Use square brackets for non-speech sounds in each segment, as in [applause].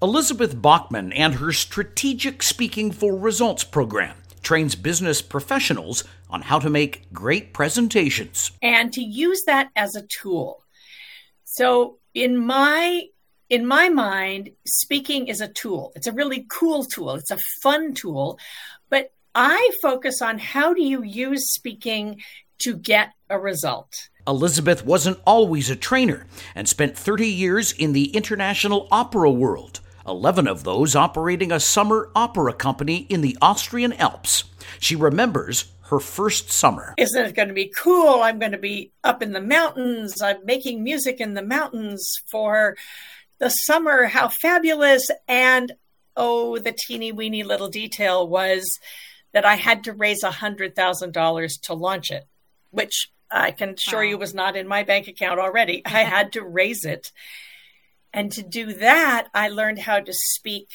Elizabeth Bachman and her Strategic Speaking for Results program trains business professionals on how to make great presentations and to use that as a tool. So in my in my mind, speaking is a tool. It's a really cool tool. It's a fun tool, but I focus on how do you use speaking to get a result. Elizabeth wasn't always a trainer and spent 30 years in the international opera world, 11 of those operating a summer opera company in the Austrian Alps. She remembers her first summer. Isn't it going to be cool? I'm going to be up in the mountains. I'm making music in the mountains for the summer. How fabulous. And oh, the teeny weeny little detail was that I had to raise a $100,000 to launch it, which I can assure wow. you was not in my bank account already. I had to raise it. And to do that, I learned how to speak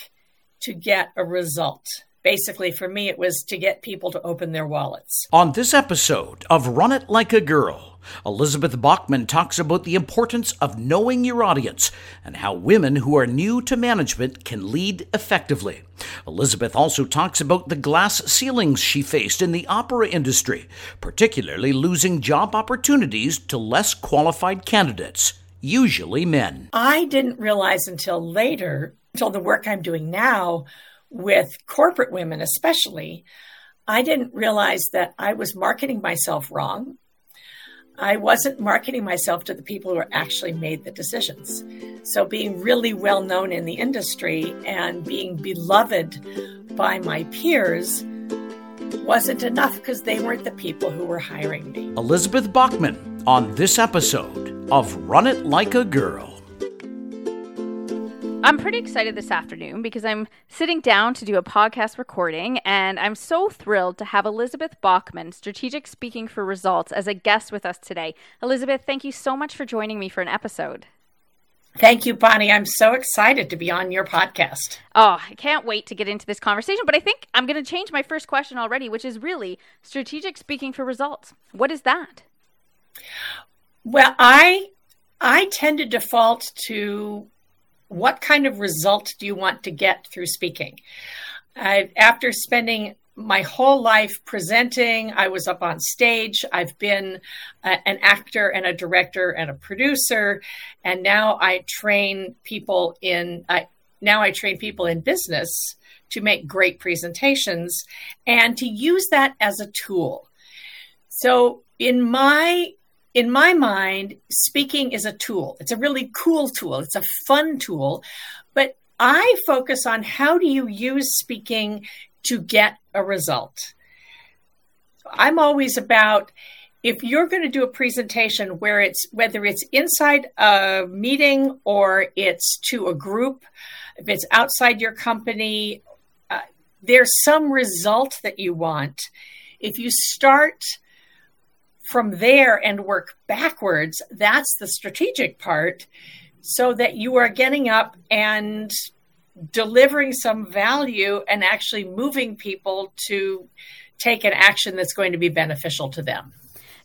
to get a result. Basically, for me, it was to get people to open their wallets. On this episode of Run It Like a Girl, Elizabeth Bachman talks about the importance of knowing your audience and how women who are new to management can lead effectively. Elizabeth also talks about the glass ceilings she faced in the opera industry, particularly losing job opportunities to less qualified candidates, usually men. I didn't realize until later, until the work I'm doing now with corporate women especially, I didn't realize that I was marketing myself wrong I wasn't marketing myself to the people who actually made the decisions. So, being really well known in the industry and being beloved by my peers wasn't enough because they weren't the people who were hiring me. Elizabeth Bachman on this episode of Run It Like a Girl. I'm pretty excited this afternoon because I'm sitting down to do a podcast recording, and I'm so thrilled to have Elizabeth Bachman, Strategic Speaking for Results, as a guest with us today. Elizabeth, thank you so much for joining me for an episode. Thank you, Bonnie. I'm so excited to be on your podcast. Oh, I can't wait to get into this conversation. But I think I'm going to change my first question already, which is really strategic speaking for results. What is that? Well, I I tend to default to what kind of result do you want to get through speaking? I, after spending my whole life presenting, I was up on stage. I've been a, an actor and a director and a producer, and now I train people in. I, now I train people in business to make great presentations and to use that as a tool. So in my in my mind, speaking is a tool. It's a really cool tool. It's a fun tool. But I focus on how do you use speaking to get a result. I'm always about if you're going to do a presentation where it's whether it's inside a meeting or it's to a group, if it's outside your company, uh, there's some result that you want. If you start from there and work backwards, that's the strategic part, so that you are getting up and delivering some value and actually moving people to take an action that's going to be beneficial to them.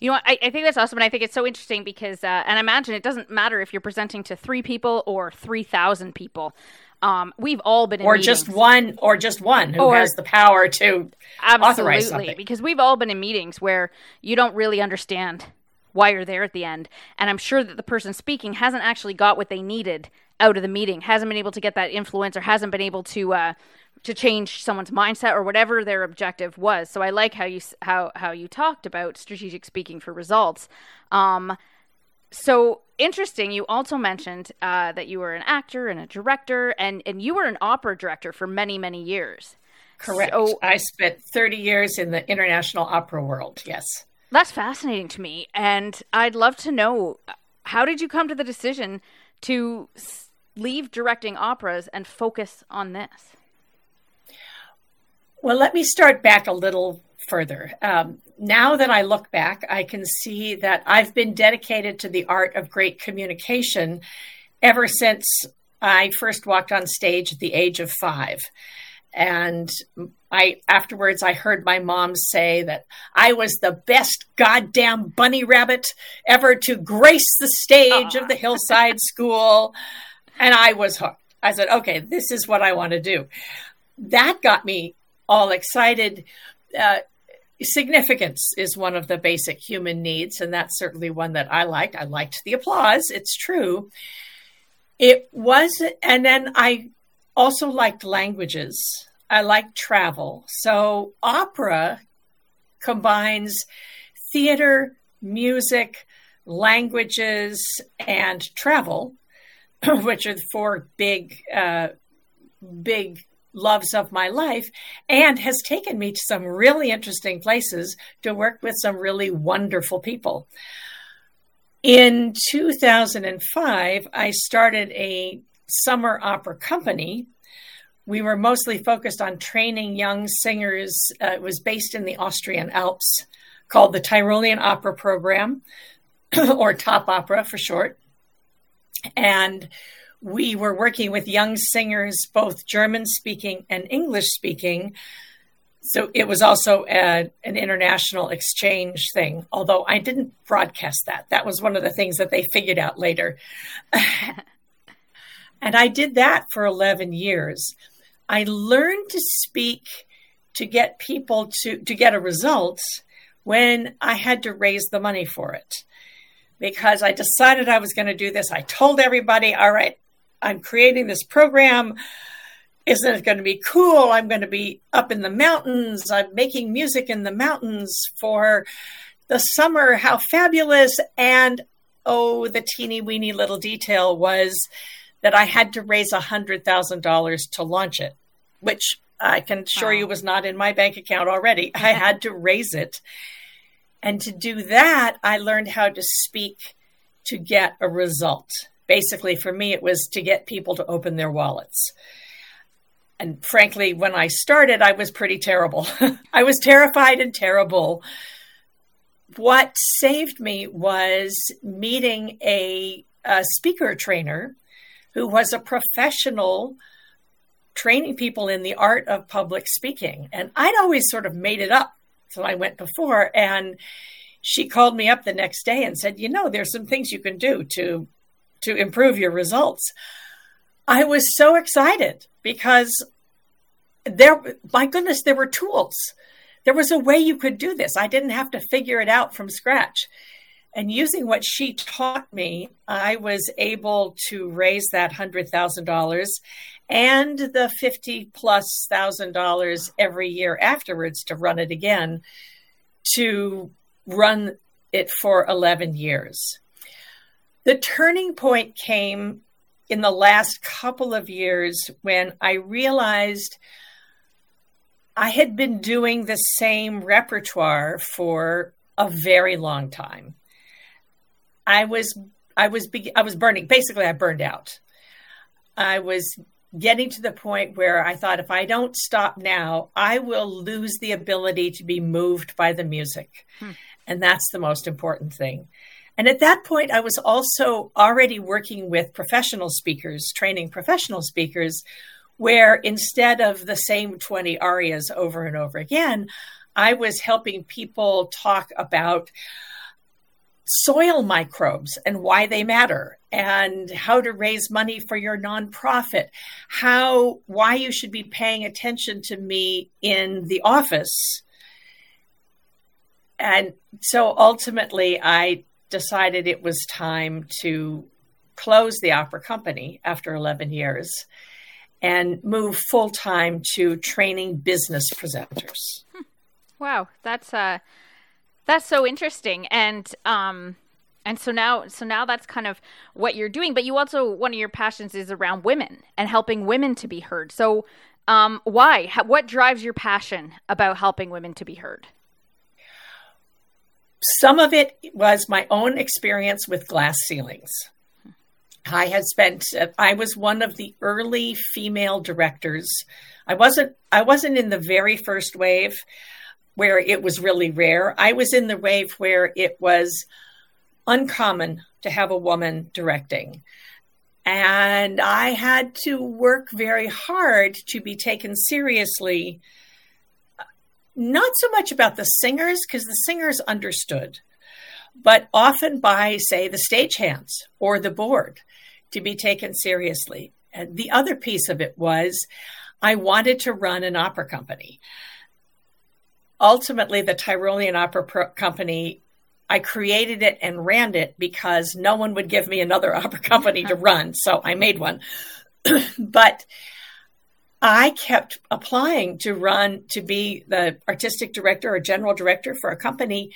You know, I, I think that's awesome, and I think it's so interesting because, uh, and I imagine it doesn't matter if you're presenting to three people or three thousand people. Um, we've all been or meetings. just one, or just one who or, has the power to authorize something. Because we've all been in meetings where you don't really understand why you're there at the end, and I'm sure that the person speaking hasn't actually got what they needed out of the meeting, hasn't been able to get that influence, or hasn't been able to uh, to change someone's mindset or whatever their objective was. So I like how you how how you talked about strategic speaking for results. Um, so interesting. You also mentioned uh, that you were an actor and a director, and and you were an opera director for many many years. Correct. So, I spent thirty years in the international opera world. Yes. That's fascinating to me, and I'd love to know how did you come to the decision to leave directing operas and focus on this. Well, let me start back a little further. Um, now that I look back, I can see that I've been dedicated to the art of great communication ever since I first walked on stage at the age of five. And I afterwards I heard my mom say that I was the best goddamn bunny rabbit ever to grace the stage of the hillside [laughs] school. And I was hooked. I said, okay, this is what I want to do. That got me all excited. Uh, significance is one of the basic human needs, and that's certainly one that I liked. I liked the applause, it's true. It was, and then I also liked languages. I liked travel. So opera combines theater, music, languages, and travel, [clears throat] which are the four big, uh, big loves of my life, and has taken me to some really interesting places to work with some really wonderful people. In 2005, I started a summer opera company. We were mostly focused on training young singers. Uh, it was based in the Austrian Alps, called the Tyrolean Opera Program, [clears throat] or Top Opera for short. And we were working with young singers, both German speaking and English speaking. So it was also a, an international exchange thing, although I didn't broadcast that. That was one of the things that they figured out later. [laughs] and I did that for 11 years. I learned to speak to get people to, to get a result when I had to raise the money for it because I decided I was going to do this. I told everybody, all right, I'm creating this program. Isn't it going to be cool? I'm going to be up in the mountains. I'm making music in the mountains for the summer. How fabulous. And oh, the teeny weeny little detail was that I had to raise a $100,000 to launch it, which I can assure wow. you was not in my bank account already. [laughs] I had to raise it. And to do that, I learned how to speak to get a result basically for me it was to get people to open their wallets. And frankly when i started i was pretty terrible. [laughs] I was terrified and terrible. What saved me was meeting a, a speaker trainer who was a professional training people in the art of public speaking. And i'd always sort of made it up so i went before. And she called me up the next day and said you know there's some things you can do to to improve your results. I was so excited because there, my goodness, there were tools. There was a way you could do this. I didn't have to figure it out from scratch. And using what she taught me, I was able to raise that $100,000 and the 50 plus thousand dollars every year afterwards to run it again to run it for 11 years. The turning point came in the last couple of years when I realized I had been doing the same repertoire for a very long time. I was I was I was burning basically I burned out. I was getting to the point where I thought if I don't stop now, I will lose the ability to be moved by the music. Hmm. And that's the most important thing. And at that point, I was also already working with professional speakers, training professional speakers, where instead of the same 20 arias over and over again, I was helping people talk about soil microbes and why they matter and how to raise money for your nonprofit how why you should be paying attention to me in the office. And so ultimately i decided it was time to close the opera company after 11 years and move full time to training business presenters. Hmm. Wow, that's uh that's so interesting and um and so now so now that's kind of what you're doing but you also one of your passions is around women and helping women to be heard. So um why what drives your passion about helping women to be heard? Some of it was my own experience with glass ceilings. I had spent I was one of the early female directors. I wasn't I wasn't in the very first wave where it was really rare. I was in the wave where it was uncommon to have a woman directing. And I had to work very hard to be taken seriously not so much about the singers, because the singers understood, but often by, say, the stagehands or the board to be taken seriously. And the other piece of it was I wanted to run an opera company. Ultimately, the Tyrolean Opera Pro- Company, I created it and ran it because no one would give me another [laughs] opera company to run. So I made one. [clears throat] but I kept applying to run to be the artistic director or general director for a company.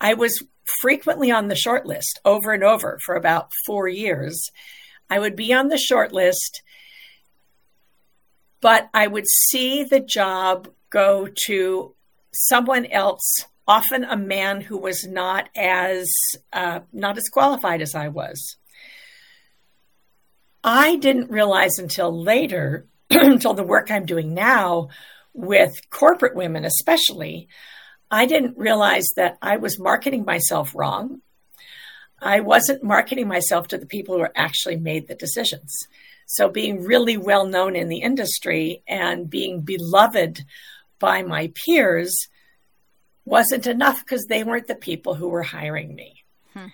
I was frequently on the short list over and over for about four years. I would be on the short list, but I would see the job go to someone else, often a man who was not as uh, not as qualified as I was. I didn't realize until later, [clears throat] until the work I'm doing now with corporate women, especially, I didn't realize that I was marketing myself wrong. I wasn't marketing myself to the people who actually made the decisions. So being really well known in the industry and being beloved by my peers wasn't enough because they weren't the people who were hiring me. Hmm.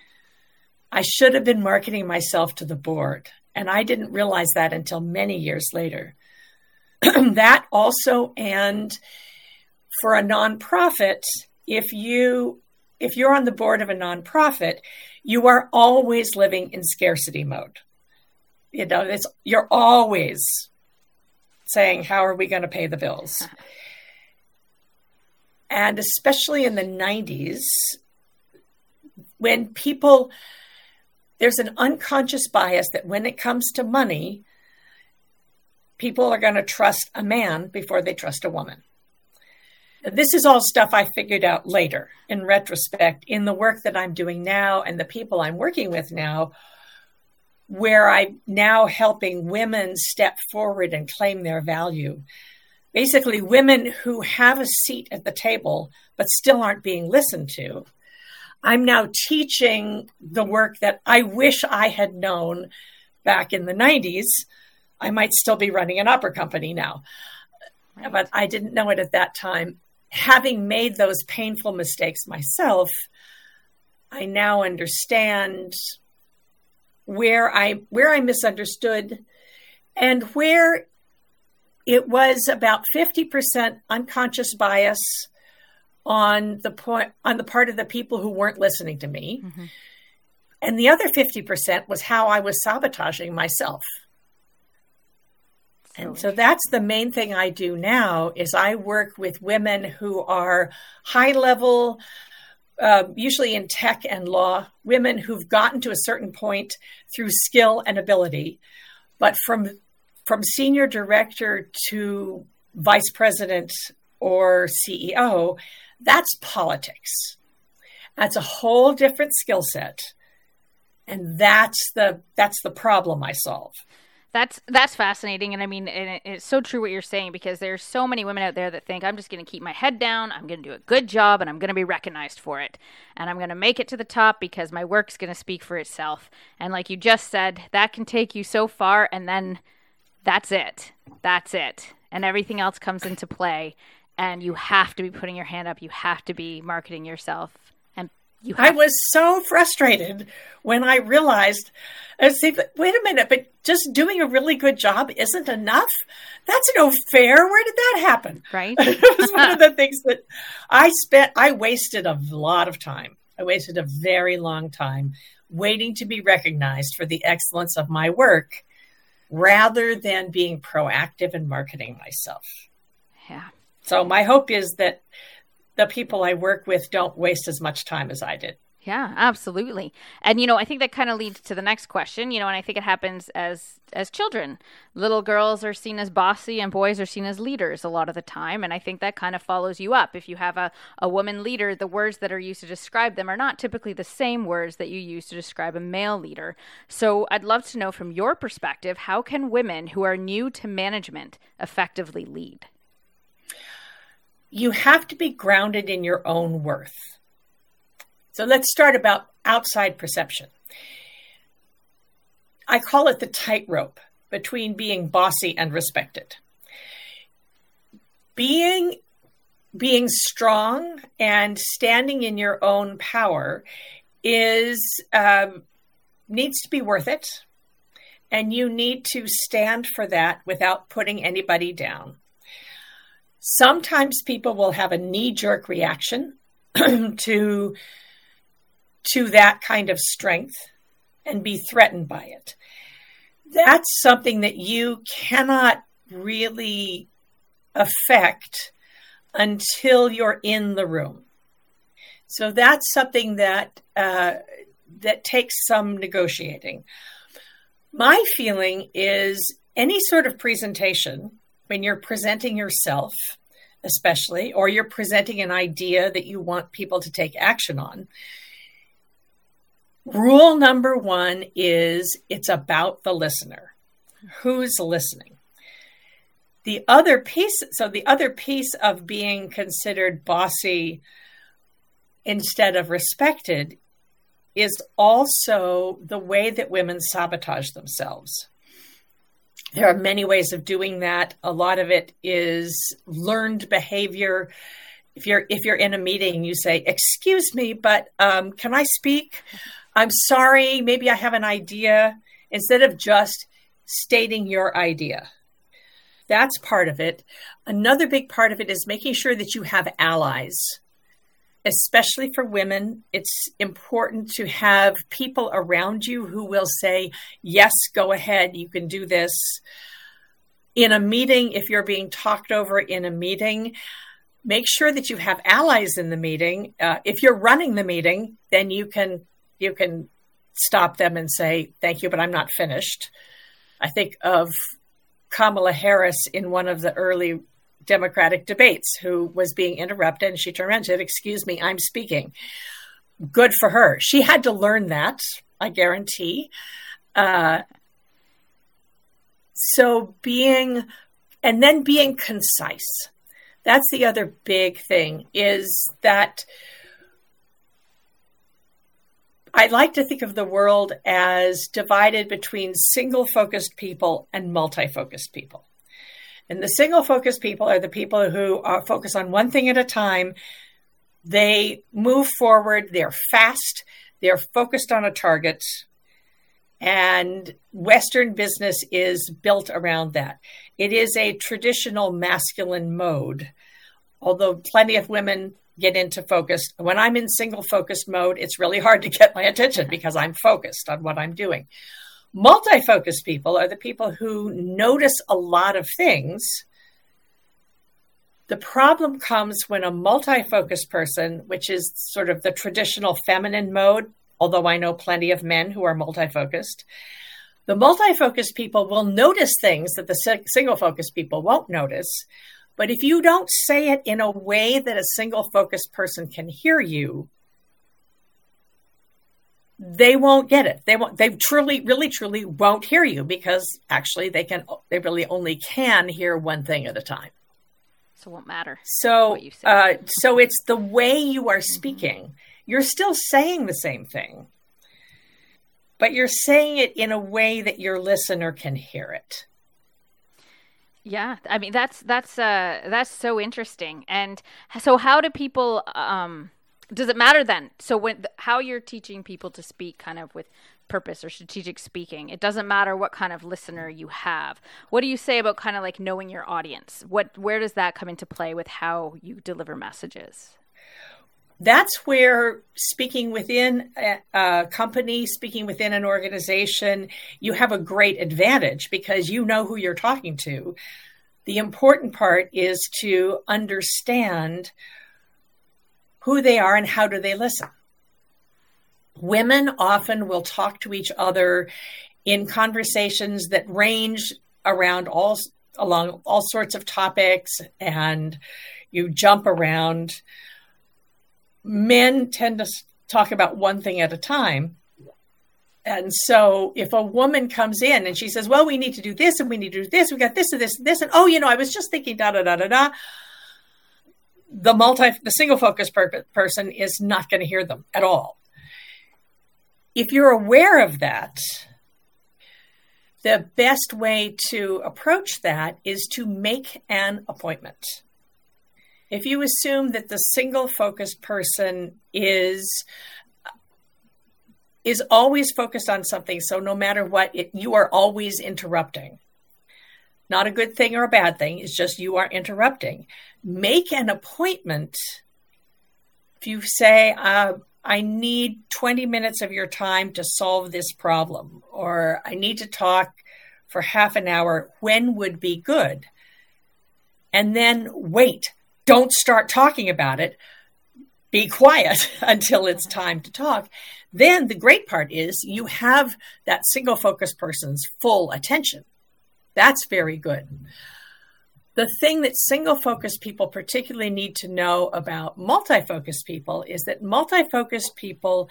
I should have been marketing myself to the board. And I didn't realize that until many years later. [clears throat] that also, and for a nonprofit, if you if you're on the board of a nonprofit, you are always living in scarcity mode. You know, it's you're always saying, "How are we going to pay the bills?" [laughs] and especially in the 90s, when people there's an unconscious bias that when it comes to money, people are going to trust a man before they trust a woman. This is all stuff I figured out later in retrospect in the work that I'm doing now and the people I'm working with now, where I'm now helping women step forward and claim their value. Basically, women who have a seat at the table but still aren't being listened to I'm now teaching the work that I wish I had known back in the 90s. I might still be running an opera company now, right. but I didn't know it at that time. Having made those painful mistakes myself, I now understand where I where I misunderstood and where it was about 50% unconscious bias on the point on the part of the people who weren't listening to me. Mm-hmm. And the other 50% was how I was sabotaging myself. And so that's the main thing I do now is I work with women who are high level uh, usually in tech and law, women who've gotten to a certain point through skill and ability, but from from senior director to vice president or CEO, that's politics. That's a whole different skill set. And that's the that's the problem I solve. That's that's fascinating, and I mean, and it, it's so true what you're saying because there's so many women out there that think I'm just going to keep my head down, I'm going to do a good job, and I'm going to be recognized for it, and I'm going to make it to the top because my work's going to speak for itself. And like you just said, that can take you so far, and then that's it, that's it, and everything else comes into play and you have to be putting your hand up. You have to be marketing yourself. I was so frustrated when I realized, uh, I said, wait a minute, but just doing a really good job isn't enough? That's no fair. Where did that happen? Right. [laughs] it was one of the things that I spent, I wasted a lot of time. I wasted a very long time waiting to be recognized for the excellence of my work rather than being proactive in marketing myself. Yeah. So my hope is that the people I work with don't waste as much time as I did. Yeah, absolutely. And you know, I think that kind of leads to the next question, you know, and I think it happens as as children. Little girls are seen as bossy and boys are seen as leaders a lot of the time, and I think that kind of follows you up. If you have a a woman leader, the words that are used to describe them are not typically the same words that you use to describe a male leader. So, I'd love to know from your perspective, how can women who are new to management effectively lead? You have to be grounded in your own worth. So let's start about outside perception. I call it the tightrope between being bossy and respected. Being being strong and standing in your own power is um, needs to be worth it, and you need to stand for that without putting anybody down. Sometimes people will have a knee jerk reaction [clears throat] to, to that kind of strength and be threatened by it. That's something that you cannot really affect until you're in the room. So that's something that uh, that takes some negotiating. My feeling is any sort of presentation when you're presenting yourself, especially, or you're presenting an idea that you want people to take action on. Rule number one is it's about the listener. Who's listening? The other piece, so the other piece of being considered bossy instead of respected is also the way that women sabotage themselves. There are many ways of doing that. A lot of it is learned behavior. If you're if you're in a meeting, you say, "Excuse me, but um, can I speak? I'm sorry. Maybe I have an idea." Instead of just stating your idea, that's part of it. Another big part of it is making sure that you have allies especially for women, it's important to have people around you who will say, Yes, go ahead, you can do this. In a meeting, if you're being talked over in a meeting, make sure that you have allies in the meeting. Uh, if you're running the meeting, then you can you can stop them and say, "Thank you, but I'm not finished." I think of Kamala Harris in one of the early Democratic debates who was being interrupted. And she turned around and said, Excuse me, I'm speaking. Good for her. She had to learn that, I guarantee. Uh, so being, and then being concise. That's the other big thing is that I like to think of the world as divided between single focused people and multi focused people. And the single focused people are the people who are focused on one thing at a time. They move forward, they're fast, they're focused on a target. And Western business is built around that. It is a traditional masculine mode, although plenty of women get into focus. When I'm in single focused mode, it's really hard to get my attention because I'm focused on what I'm doing. Multi-focused people are the people who notice a lot of things. The problem comes when a multi-focused person, which is sort of the traditional feminine mode, although I know plenty of men who are multi-focused, the multi-focused people will notice things that the single-focused people won't notice. But if you don't say it in a way that a single focused person can hear you, they won't get it. They won't, they truly, really, truly won't hear you because actually they can, they really only can hear one thing at a time. So it won't matter. So, uh, so it's the way you are speaking. Mm-hmm. You're still saying the same thing, but you're saying it in a way that your listener can hear it. Yeah, I mean that's that's uh that's so interesting. And so how do people um does it matter then? So when how you're teaching people to speak kind of with purpose or strategic speaking, it doesn't matter what kind of listener you have. What do you say about kind of like knowing your audience? What where does that come into play with how you deliver messages? That's where speaking within a, a company, speaking within an organization, you have a great advantage because you know who you're talking to. The important part is to understand who they are and how do they listen. Women often will talk to each other in conversations that range around all along all sorts of topics and you jump around. Men tend to talk about one thing at a time. And so if a woman comes in and she says, Well, we need to do this and we need to do this, we got this and this and this, and oh, you know, I was just thinking da da da da da the multi the single focus per- person is not going to hear them at all if you're aware of that the best way to approach that is to make an appointment if you assume that the single focused person is is always focused on something. So no matter what, it, you are always interrupting. Not a good thing or a bad thing. It's just you are interrupting. Make an appointment. If you say, uh, I need 20 minutes of your time to solve this problem, or I need to talk for half an hour, when would be good? And then wait. Don't start talking about it. Be quiet [laughs] until it's time to talk. Then the great part is you have that single focus person's full attention. That's very good. The thing that single focus people particularly need to know about multi focus people is that multi focus people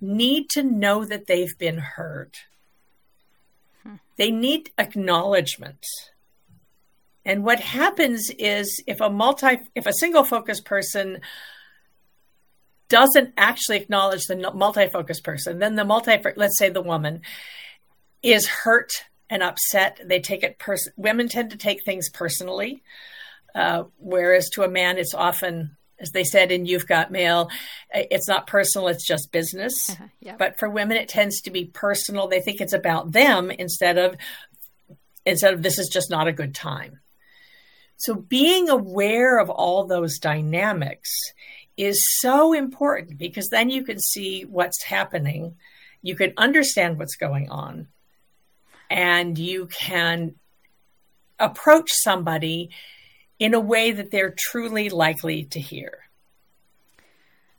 need to know that they've been heard. They need acknowledgement. And what happens is if a multi if a single focus person doesn't actually acknowledge the multi-focus person, then the multi let's say the woman is hurt and upset. They take it pers- women tend to take things personally. Uh, whereas to a man it's often as they said in You've Got Mail, it's not personal, it's just business. Uh-huh, yep. But for women, it tends to be personal. They think it's about them instead of instead of this is just not a good time. So being aware of all those dynamics is so important because then you can see what's happening. You can understand what's going on and you can approach somebody in a way that they're truly likely to hear.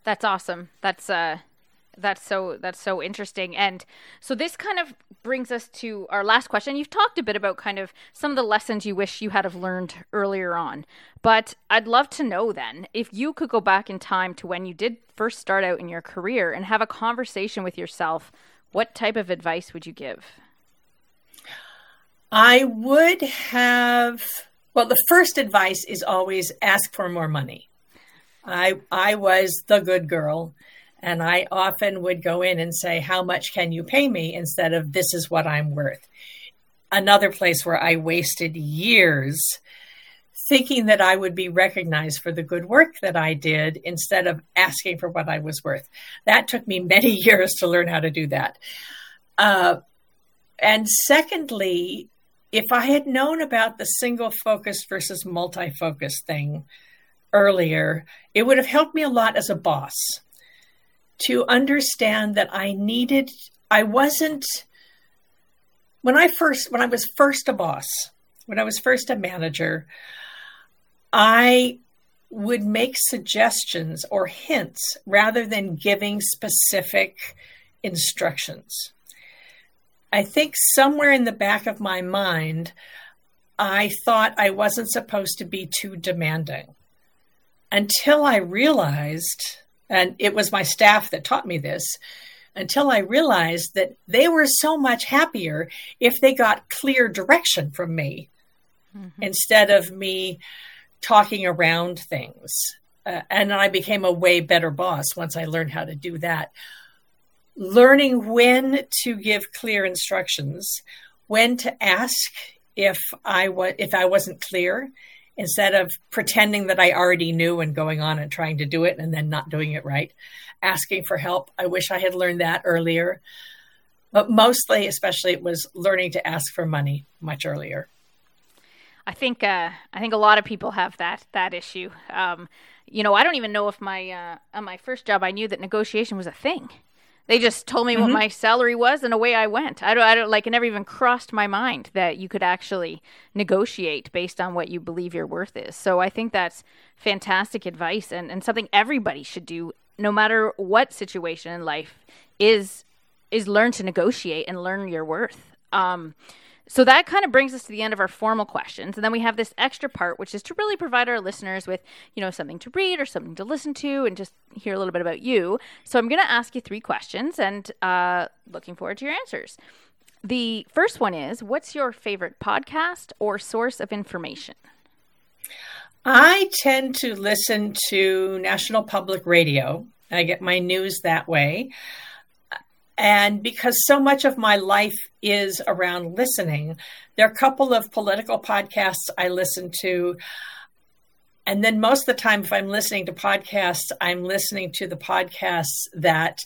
That's awesome. That's uh that's so that's so interesting and so this kind of brings us to our last question you've talked a bit about kind of some of the lessons you wish you had have learned earlier on but i'd love to know then if you could go back in time to when you did first start out in your career and have a conversation with yourself what type of advice would you give i would have well the first advice is always ask for more money i i was the good girl and I often would go in and say, How much can you pay me? instead of This is what I'm worth. Another place where I wasted years thinking that I would be recognized for the good work that I did instead of asking for what I was worth. That took me many [laughs] years to learn how to do that. Uh, and secondly, if I had known about the single focus versus multi focus thing earlier, it would have helped me a lot as a boss to understand that I needed, I wasn't, when I first, when I was first a boss, when I was first a manager, I would make suggestions or hints rather than giving specific instructions. I think somewhere in the back of my mind, I thought I wasn't supposed to be too demanding until I realized and it was my staff that taught me this until I realized that they were so much happier if they got clear direction from me mm-hmm. instead of me talking around things. Uh, and I became a way better boss once I learned how to do that. Learning when to give clear instructions, when to ask if I was if I wasn't clear, instead of pretending that I already knew and going on and trying to do it and then not doing it right, asking for help. I wish I had learned that earlier. But mostly, especially, it was learning to ask for money much earlier. I think uh, I think a lot of people have that that issue. Um, you know, I don't even know if my uh, on my first job I knew that negotiation was a thing. They just told me mm-hmm. what my salary was, and away I went. I don't, I don't like. It never even crossed my mind that you could actually negotiate based on what you believe your worth is. So I think that's fantastic advice, and and something everybody should do, no matter what situation in life is is learn to negotiate and learn your worth. Um, so that kind of brings us to the end of our formal questions. And then we have this extra part, which is to really provide our listeners with, you know, something to read or something to listen to and just hear a little bit about you. So I'm going to ask you three questions and uh, looking forward to your answers. The first one is What's your favorite podcast or source of information? I tend to listen to National Public Radio. I get my news that way. And because so much of my life is around listening, there are a couple of political podcasts I listen to. And then most of the time, if I'm listening to podcasts, I'm listening to the podcasts that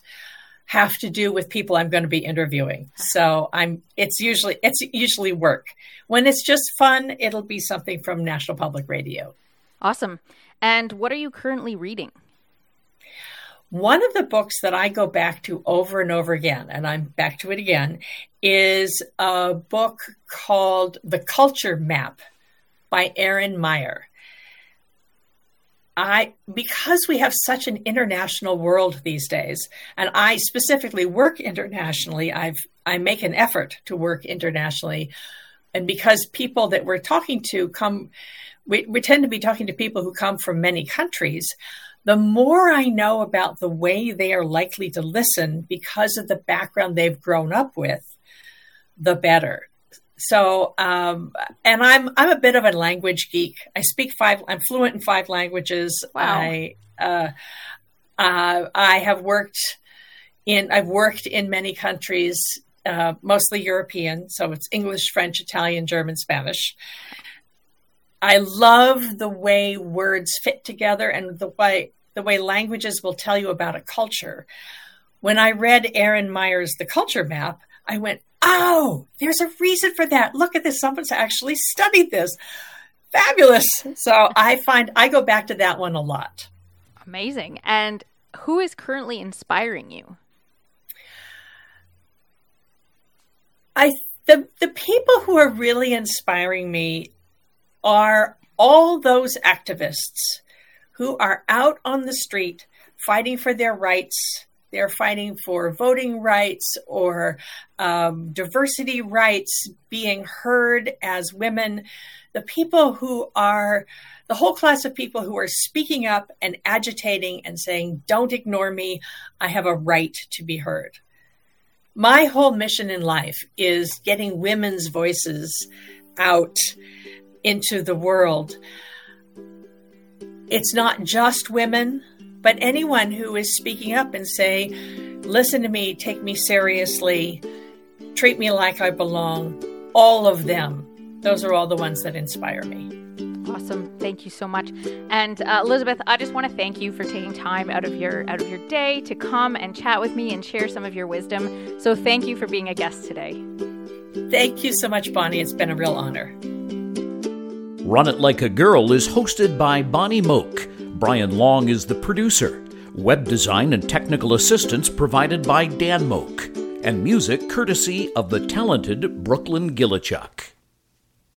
have to do with people I'm going to be interviewing. So I'm it's usually it's usually work. When it's just fun, it'll be something from National Public Radio. Awesome. And what are you currently reading? One of the books that I go back to over and over again, and I'm back to it again, is a book called The Culture Map by Erin Meyer. I because we have such an international world these days, and I specifically work internationally, I've I make an effort to work internationally. And because people that we're talking to come we, we tend to be talking to people who come from many countries the more I know about the way they are likely to listen because of the background they've grown up with, the better. So, um, and I'm I'm a bit of a language geek. I speak five. I'm fluent in five languages. Wow. I uh, uh, I have worked in I've worked in many countries, uh, mostly European. So it's English, French, Italian, German, Spanish. I love the way words fit together and the way the way languages will tell you about a culture. When I read Erin Meyer's The Culture Map, I went, "Oh, there's a reason for that. Look at this. Someone's actually studied this. Fabulous." So I find I go back to that one a lot. Amazing. And who is currently inspiring you? I the the people who are really inspiring me are all those activists who are out on the street fighting for their rights. They're fighting for voting rights or um, diversity rights, being heard as women. The people who are, the whole class of people who are speaking up and agitating and saying, don't ignore me. I have a right to be heard. My whole mission in life is getting women's voices out into the world. It's not just women, but anyone who is speaking up and say, listen to me, take me seriously, treat me like I belong, all of them. Those are all the ones that inspire me. Awesome. Thank you so much. And uh, Elizabeth, I just want to thank you for taking time out of your out of your day to come and chat with me and share some of your wisdom. So thank you for being a guest today. Thank you so much, Bonnie. It's been a real honor. Run It Like a Girl is hosted by Bonnie Moak. Brian Long is the producer. Web design and technical assistance provided by Dan Moak. And music courtesy of the talented Brooklyn Gillichuk.